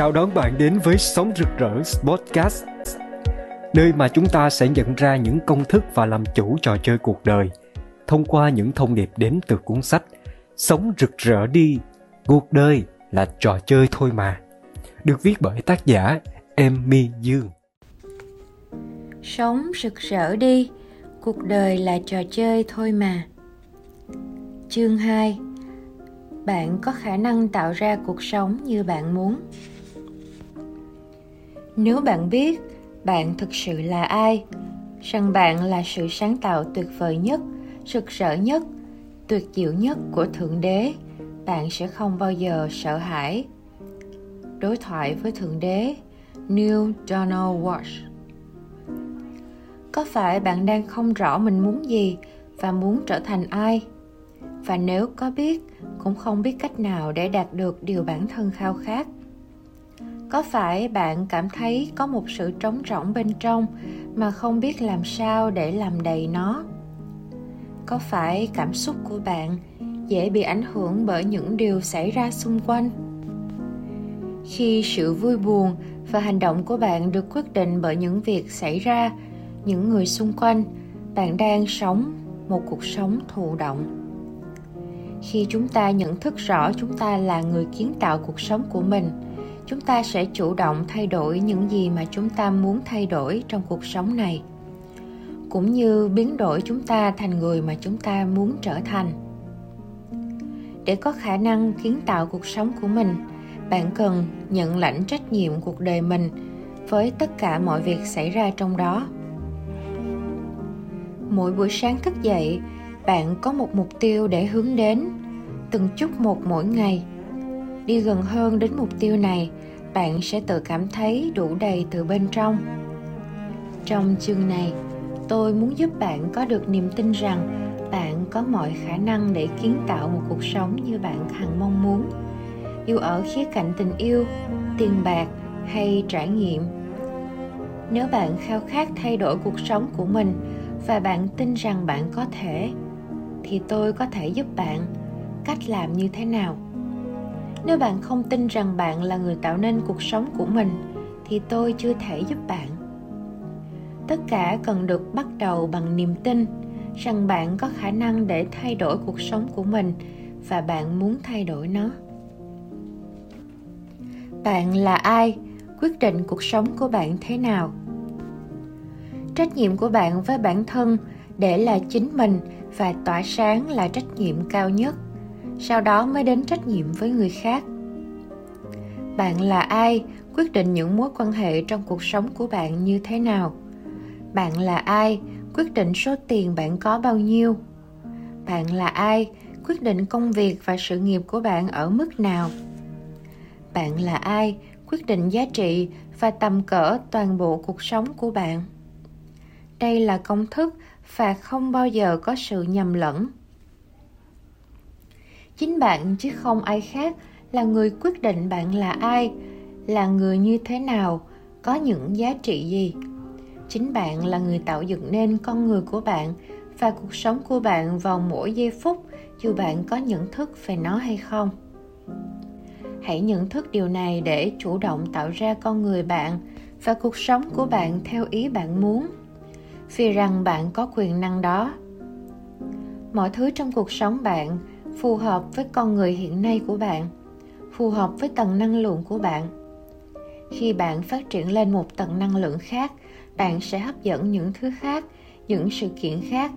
Chào đón bạn đến với Sống Rực Rỡ Podcast Nơi mà chúng ta sẽ nhận ra những công thức và làm chủ trò chơi cuộc đời Thông qua những thông điệp đến từ cuốn sách Sống rực rỡ đi, cuộc đời là trò chơi thôi mà. Được viết bởi tác giả Emmy Dương. Sống rực rỡ đi, cuộc đời là trò chơi thôi mà. Chương 2 Bạn có khả năng tạo ra cuộc sống như bạn muốn nếu bạn biết bạn thực sự là ai, rằng bạn là sự sáng tạo tuyệt vời nhất, rực rỡ nhất, tuyệt diệu nhất của thượng đế, bạn sẽ không bao giờ sợ hãi. Đối thoại với thượng đế, Neil Donald Walsh. Có phải bạn đang không rõ mình muốn gì và muốn trở thành ai? Và nếu có biết, cũng không biết cách nào để đạt được điều bản thân khao khát có phải bạn cảm thấy có một sự trống rỗng bên trong mà không biết làm sao để làm đầy nó? Có phải cảm xúc của bạn dễ bị ảnh hưởng bởi những điều xảy ra xung quanh? Khi sự vui buồn và hành động của bạn được quyết định bởi những việc xảy ra, những người xung quanh, bạn đang sống một cuộc sống thụ động. Khi chúng ta nhận thức rõ chúng ta là người kiến tạo cuộc sống của mình chúng ta sẽ chủ động thay đổi những gì mà chúng ta muốn thay đổi trong cuộc sống này, cũng như biến đổi chúng ta thành người mà chúng ta muốn trở thành. Để có khả năng kiến tạo cuộc sống của mình, bạn cần nhận lãnh trách nhiệm cuộc đời mình với tất cả mọi việc xảy ra trong đó. Mỗi buổi sáng thức dậy, bạn có một mục tiêu để hướng đến từng chút một mỗi ngày đi gần hơn đến mục tiêu này, bạn sẽ tự cảm thấy đủ đầy từ bên trong. Trong chương này, tôi muốn giúp bạn có được niềm tin rằng bạn có mọi khả năng để kiến tạo một cuộc sống như bạn hằng mong muốn. Dù ở khía cạnh tình yêu, tiền bạc hay trải nghiệm, nếu bạn khao khát thay đổi cuộc sống của mình và bạn tin rằng bạn có thể, thì tôi có thể giúp bạn. Cách làm như thế nào? Nếu bạn không tin rằng bạn là người tạo nên cuộc sống của mình, thì tôi chưa thể giúp bạn. Tất cả cần được bắt đầu bằng niềm tin rằng bạn có khả năng để thay đổi cuộc sống của mình và bạn muốn thay đổi nó. Bạn là ai? Quyết định cuộc sống của bạn thế nào? Trách nhiệm của bạn với bản thân để là chính mình và tỏa sáng là trách nhiệm cao nhất sau đó mới đến trách nhiệm với người khác. Bạn là ai? Quyết định những mối quan hệ trong cuộc sống của bạn như thế nào? Bạn là ai? Quyết định số tiền bạn có bao nhiêu? Bạn là ai? Quyết định công việc và sự nghiệp của bạn ở mức nào? Bạn là ai? Quyết định giá trị và tầm cỡ toàn bộ cuộc sống của bạn. Đây là công thức và không bao giờ có sự nhầm lẫn chính bạn chứ không ai khác là người quyết định bạn là ai, là người như thế nào, có những giá trị gì. Chính bạn là người tạo dựng nên con người của bạn và cuộc sống của bạn vào mỗi giây phút, dù bạn có nhận thức về nó hay không. Hãy nhận thức điều này để chủ động tạo ra con người bạn và cuộc sống của bạn theo ý bạn muốn. Vì rằng bạn có quyền năng đó. Mọi thứ trong cuộc sống bạn phù hợp với con người hiện nay của bạn, phù hợp với tầng năng lượng của bạn. Khi bạn phát triển lên một tầng năng lượng khác, bạn sẽ hấp dẫn những thứ khác, những sự kiện khác.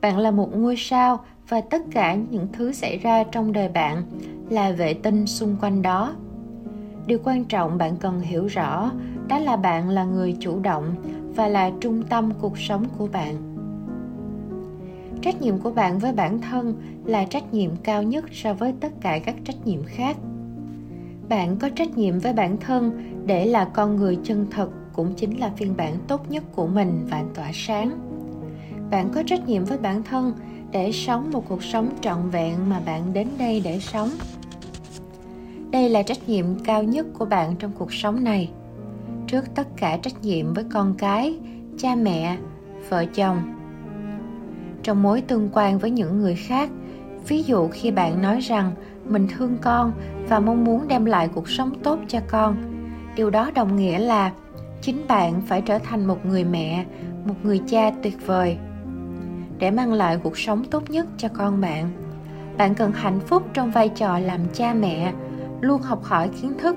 Bạn là một ngôi sao và tất cả những thứ xảy ra trong đời bạn là vệ tinh xung quanh đó. Điều quan trọng bạn cần hiểu rõ, đó là bạn là người chủ động và là trung tâm cuộc sống của bạn trách nhiệm của bạn với bản thân là trách nhiệm cao nhất so với tất cả các trách nhiệm khác. Bạn có trách nhiệm với bản thân để là con người chân thật cũng chính là phiên bản tốt nhất của mình và tỏa sáng. Bạn có trách nhiệm với bản thân để sống một cuộc sống trọn vẹn mà bạn đến đây để sống. Đây là trách nhiệm cao nhất của bạn trong cuộc sống này. Trước tất cả trách nhiệm với con cái, cha mẹ, vợ chồng trong mối tương quan với những người khác. Ví dụ khi bạn nói rằng, mình thương con và mong muốn đem lại cuộc sống tốt cho con. Điều đó đồng nghĩa là chính bạn phải trở thành một người mẹ, một người cha tuyệt vời để mang lại cuộc sống tốt nhất cho con bạn. Bạn cần hạnh phúc trong vai trò làm cha mẹ, luôn học hỏi kiến thức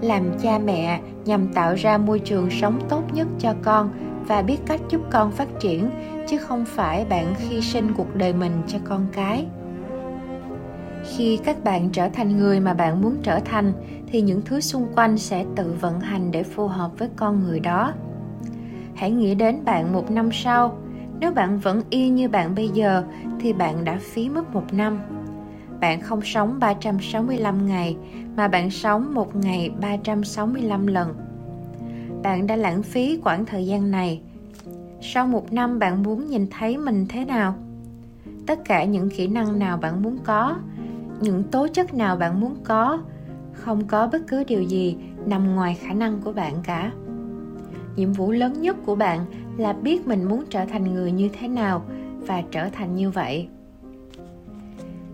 làm cha mẹ nhằm tạo ra môi trường sống tốt nhất cho con và biết cách giúp con phát triển, chứ không phải bạn hy sinh cuộc đời mình cho con cái. Khi các bạn trở thành người mà bạn muốn trở thành, thì những thứ xung quanh sẽ tự vận hành để phù hợp với con người đó. Hãy nghĩ đến bạn một năm sau. Nếu bạn vẫn y như bạn bây giờ, thì bạn đã phí mất một năm. Bạn không sống 365 ngày, mà bạn sống một ngày 365 lần. Bạn đã lãng phí khoảng thời gian này. Sau một năm bạn muốn nhìn thấy mình thế nào? Tất cả những kỹ năng nào bạn muốn có, những tố chất nào bạn muốn có, không có bất cứ điều gì nằm ngoài khả năng của bạn cả. Nhiệm vụ lớn nhất của bạn là biết mình muốn trở thành người như thế nào và trở thành như vậy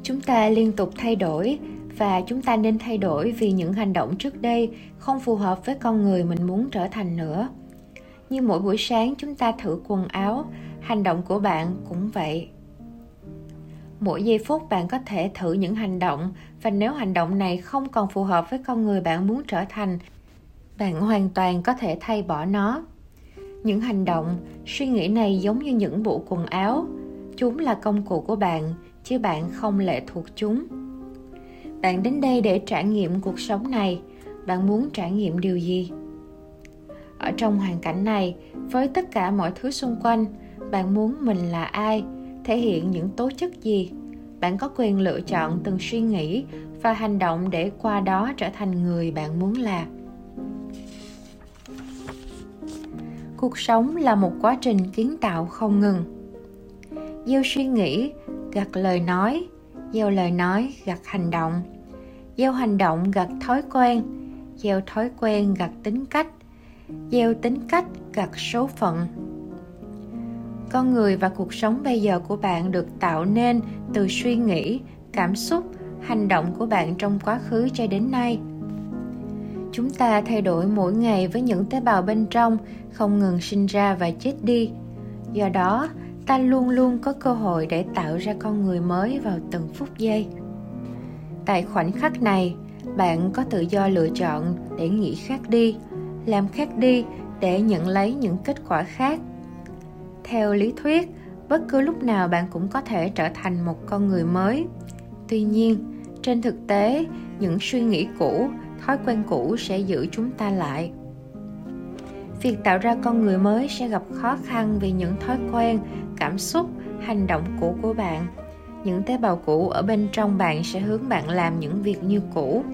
chúng ta liên tục thay đổi và chúng ta nên thay đổi vì những hành động trước đây không phù hợp với con người mình muốn trở thành nữa. Như mỗi buổi sáng, chúng ta thử quần áo. Hành động của bạn cũng vậy. Mỗi giây phút bạn có thể thử những hành động và nếu hành động này không còn phù hợp với con người bạn muốn trở thành, bạn hoàn toàn có thể thay bỏ nó. Những hành động, suy nghĩ này giống như những bộ quần áo. Chúng là công cụ của bạn, chứ bạn không lệ thuộc chúng bạn đến đây để trải nghiệm cuộc sống này. Bạn muốn trải nghiệm điều gì? Ở trong hoàn cảnh này, với tất cả mọi thứ xung quanh, bạn muốn mình là ai? Thể hiện những tố chất gì? Bạn có quyền lựa chọn từng suy nghĩ và hành động để qua đó trở thành người bạn muốn là. Cuộc sống là một quá trình kiến tạo không ngừng. Gieo suy nghĩ gặt lời nói gieo lời nói, gặt hành động. Gieo hành động, gặt thói quen. Gieo thói quen, gặt tính cách. Gieo tính cách, gặt số phận. Con người và cuộc sống bây giờ của bạn được tạo nên từ suy nghĩ, cảm xúc, hành động của bạn trong quá khứ cho đến nay. Chúng ta thay đổi mỗi ngày với những tế bào bên trong không ngừng sinh ra và chết đi. Do đó ta luôn luôn có cơ hội để tạo ra con người mới vào từng phút giây. Tại khoảnh khắc này, bạn có tự do lựa chọn để nghĩ khác đi, làm khác đi để nhận lấy những kết quả khác. Theo lý thuyết, bất cứ lúc nào bạn cũng có thể trở thành một con người mới. Tuy nhiên, trên thực tế, những suy nghĩ cũ, thói quen cũ sẽ giữ chúng ta lại. Việc tạo ra con người mới sẽ gặp khó khăn vì những thói quen cảm xúc, hành động cũ của bạn. Những tế bào cũ ở bên trong bạn sẽ hướng bạn làm những việc như cũ.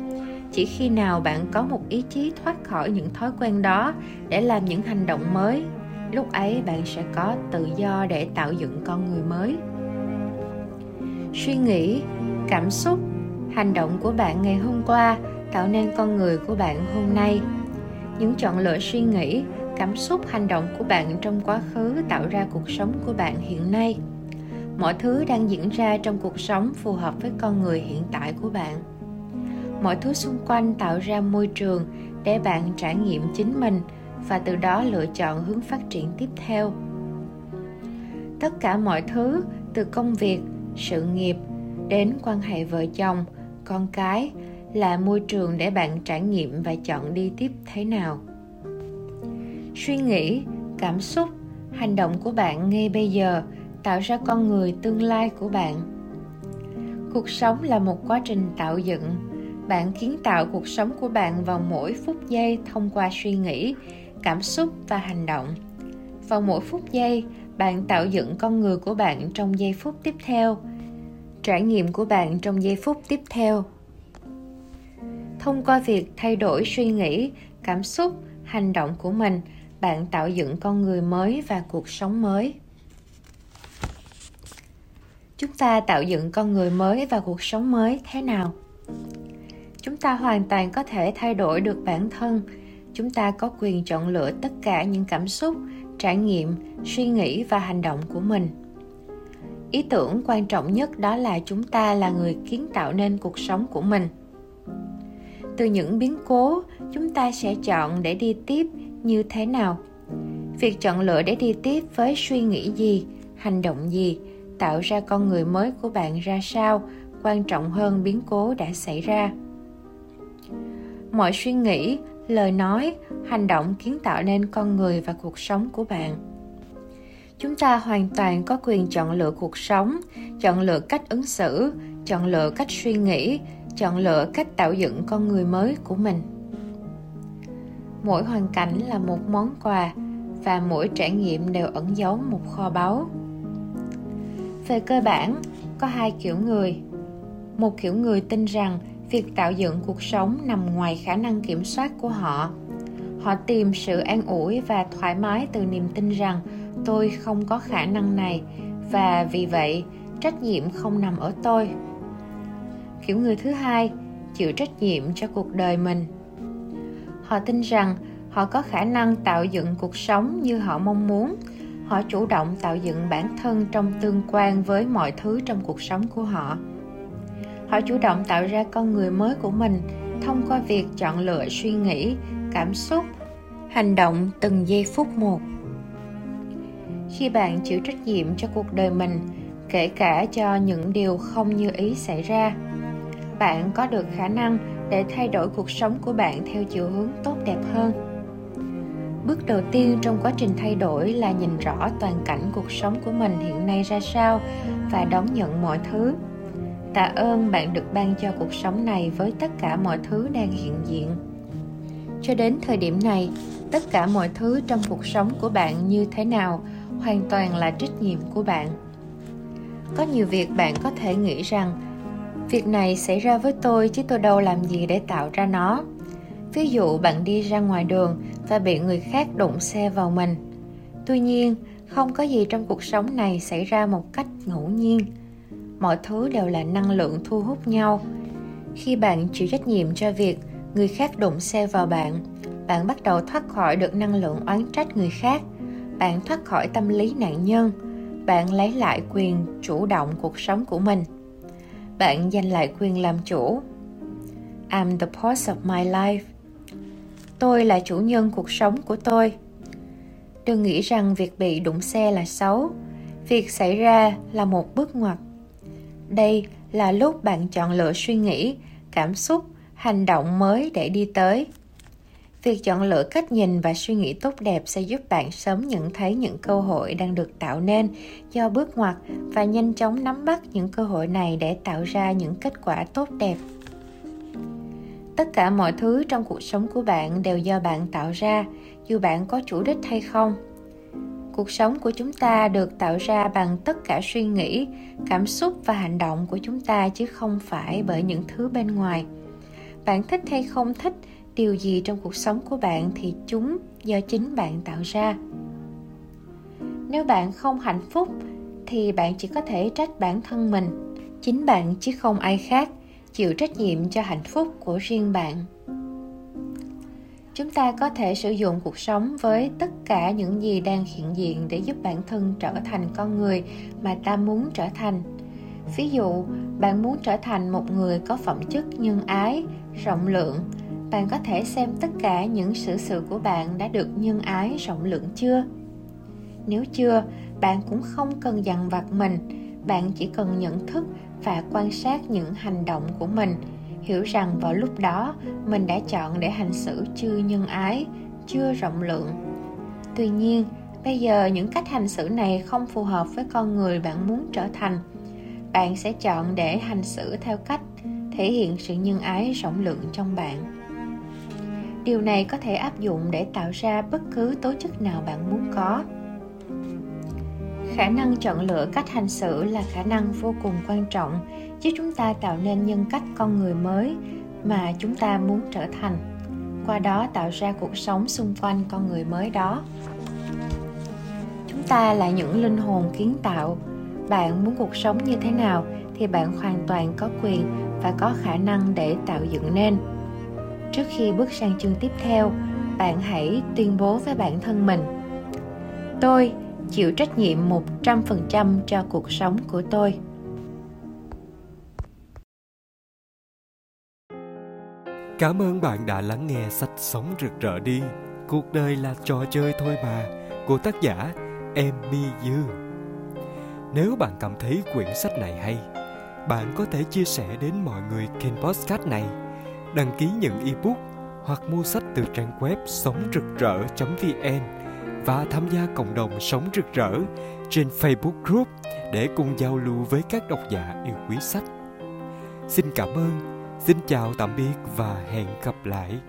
Chỉ khi nào bạn có một ý chí thoát khỏi những thói quen đó để làm những hành động mới, lúc ấy bạn sẽ có tự do để tạo dựng con người mới. Suy nghĩ, cảm xúc, hành động của bạn ngày hôm qua tạo nên con người của bạn hôm nay. Những chọn lựa suy nghĩ cảm xúc, hành động của bạn trong quá khứ tạo ra cuộc sống của bạn hiện nay. Mọi thứ đang diễn ra trong cuộc sống phù hợp với con người hiện tại của bạn. Mọi thứ xung quanh tạo ra môi trường để bạn trải nghiệm chính mình và từ đó lựa chọn hướng phát triển tiếp theo. Tất cả mọi thứ, từ công việc, sự nghiệp, đến quan hệ vợ chồng, con cái, là môi trường để bạn trải nghiệm và chọn đi tiếp thế nào suy nghĩ, cảm xúc, hành động của bạn ngay bây giờ tạo ra con người tương lai của bạn. Cuộc sống là một quá trình tạo dựng. Bạn kiến tạo cuộc sống của bạn vào mỗi phút giây thông qua suy nghĩ, cảm xúc và hành động. Vào mỗi phút giây, bạn tạo dựng con người của bạn trong giây phút tiếp theo. Trải nghiệm của bạn trong giây phút tiếp theo. Thông qua việc thay đổi suy nghĩ, cảm xúc, hành động của mình bạn tạo dựng con người mới và cuộc sống mới. Chúng ta tạo dựng con người mới và cuộc sống mới thế nào? Chúng ta hoàn toàn có thể thay đổi được bản thân. Chúng ta có quyền chọn lựa tất cả những cảm xúc, trải nghiệm, suy nghĩ và hành động của mình. Ý tưởng quan trọng nhất đó là chúng ta là người kiến tạo nên cuộc sống của mình. Từ những biến cố, chúng ta sẽ chọn để đi tiếp như thế nào? Việc chọn lựa để đi tiếp với suy nghĩ gì, hành động gì, tạo ra con người mới của bạn ra sao quan trọng hơn biến cố đã xảy ra? Mọi suy nghĩ, lời nói, hành động kiến tạo nên con người và cuộc sống của bạn. Chúng ta hoàn toàn có quyền chọn lựa cuộc sống, chọn lựa cách ứng xử, chọn lựa cách suy nghĩ, chọn lựa cách tạo dựng con người mới của mình mỗi hoàn cảnh là một món quà và mỗi trải nghiệm đều ẩn giấu một kho báu. Về cơ bản, có hai kiểu người. Một kiểu người tin rằng việc tạo dựng cuộc sống nằm ngoài khả năng kiểm soát của họ. Họ tìm sự an ủi và thoải mái từ niềm tin rằng, tôi không có khả năng này, và vì vậy, trách nhiệm không nằm ở tôi. Kiểu người thứ hai, chịu trách nhiệm cho cuộc đời mình họ tin rằng họ có khả năng tạo dựng cuộc sống như họ mong muốn. Họ chủ động tạo dựng bản thân trong tương quan với mọi thứ trong cuộc sống của họ. Họ chủ động tạo ra con người mới của mình thông qua việc chọn lựa suy nghĩ, cảm xúc, hành động từng giây phút một. Khi bạn chịu trách nhiệm cho cuộc đời mình, kể cả cho những điều không như ý xảy ra, bạn có được khả năng để thay đổi cuộc sống của bạn theo chiều hướng tốt đẹp hơn. Bước đầu tiên trong quá trình thay đổi là nhìn rõ toàn cảnh cuộc sống của mình hiện nay ra sao và đón nhận mọi thứ. Tạ ơn bạn được ban cho cuộc sống này với tất cả mọi thứ đang hiện diện. Cho đến thời điểm này, tất cả mọi thứ trong cuộc sống của bạn như thế nào hoàn toàn là trách nhiệm của bạn. Có nhiều việc bạn có thể nghĩ rằng việc này xảy ra với tôi chứ tôi đâu làm gì để tạo ra nó. Ví dụ bạn đi ra ngoài đường và bị người khác đụng xe vào mình. Tuy nhiên, không có gì trong cuộc sống này xảy ra một cách ngẫu nhiên. Mọi thứ đều là năng lượng thu hút nhau. Khi bạn chịu trách nhiệm cho việc người khác đụng xe vào bạn bạn bắt đầu thoát khỏi được năng lượng oán trách người khác. Bạn thoát khỏi tâm lý nạn nhân. Bạn lấy lại quyền chủ động cuộc sống của mình bạn giành lại quyền làm chủ. I'm the boss of my life. Tôi là chủ nhân cuộc sống của tôi. Đừng nghĩ rằng việc bị đụng xe là xấu. Việc xảy ra là một bước ngoặt. Đây là lúc bạn chọn lựa suy nghĩ, cảm xúc, hành động mới để đi tới việc chọn lựa cách nhìn và suy nghĩ tốt đẹp sẽ giúp bạn sớm nhận thấy những cơ hội đang được tạo nên do bước ngoặt và nhanh chóng nắm bắt những cơ hội này để tạo ra những kết quả tốt đẹp. Tất cả mọi thứ trong cuộc sống của bạn đều do bạn tạo ra, dù bạn có chủ đích hay không. Cuộc sống của chúng ta được tạo ra bằng tất cả suy nghĩ, cảm xúc và hành động của chúng ta chứ không phải bởi những thứ bên ngoài. Bạn thích hay không thích điều gì trong cuộc sống của bạn thì chúng do chính bạn tạo ra. Nếu bạn không hạnh phúc thì bạn chỉ có thể trách bản thân mình, chính bạn chứ không ai khác chịu trách nhiệm cho hạnh phúc của riêng bạn. Chúng ta có thể sử dụng cuộc sống với tất cả những gì đang hiện diện để giúp bản thân trở thành con người mà ta muốn trở thành. Ví dụ, bạn muốn trở thành một người có phẩm chất nhân ái, rộng lượng bạn có thể xem tất cả những sự sự của bạn đã được nhân ái rộng lượng chưa? Nếu chưa, bạn cũng không cần dằn vặt mình. Bạn chỉ cần nhận thức và quan sát những hành động của mình. Hiểu rằng vào lúc đó, mình đã chọn để hành xử chưa nhân ái, chưa rộng lượng. Tuy nhiên, bây giờ những cách hành xử này không phù hợp với con người bạn muốn trở thành. Bạn sẽ chọn để hành xử theo cách thể hiện sự nhân ái rộng lượng trong bạn điều này có thể áp dụng để tạo ra bất cứ tố chất nào bạn muốn có. Khả năng chọn lựa cách hành xử là khả năng vô cùng quan trọng giúp chúng ta tạo nên nhân cách con người mới mà chúng ta muốn trở thành, qua đó tạo ra cuộc sống xung quanh con người mới đó. Chúng ta là những linh hồn kiến tạo. Bạn muốn cuộc sống như thế nào thì bạn hoàn toàn có quyền và có khả năng để tạo dựng nên trước khi bước sang chương tiếp theo bạn hãy tuyên bố với bản thân mình tôi chịu trách nhiệm 100% cho cuộc sống của tôi. Cảm ơn bạn đã lắng nghe sách Sống rực rỡ đi. Cuộc đời là trò chơi thôi mà của tác giả Emmy Dư. Nếu bạn cảm thấy quyển sách này hay, bạn có thể chia sẻ đến mọi người kênh podcast này, đăng ký nhận ebook hoặc mua sách từ trang web sống rực rỡ.vn và tham gia cộng đồng sống rực rỡ trên Facebook group để cùng giao lưu với các độc giả yêu quý sách. Xin cảm ơn, xin chào tạm biệt và hẹn gặp lại.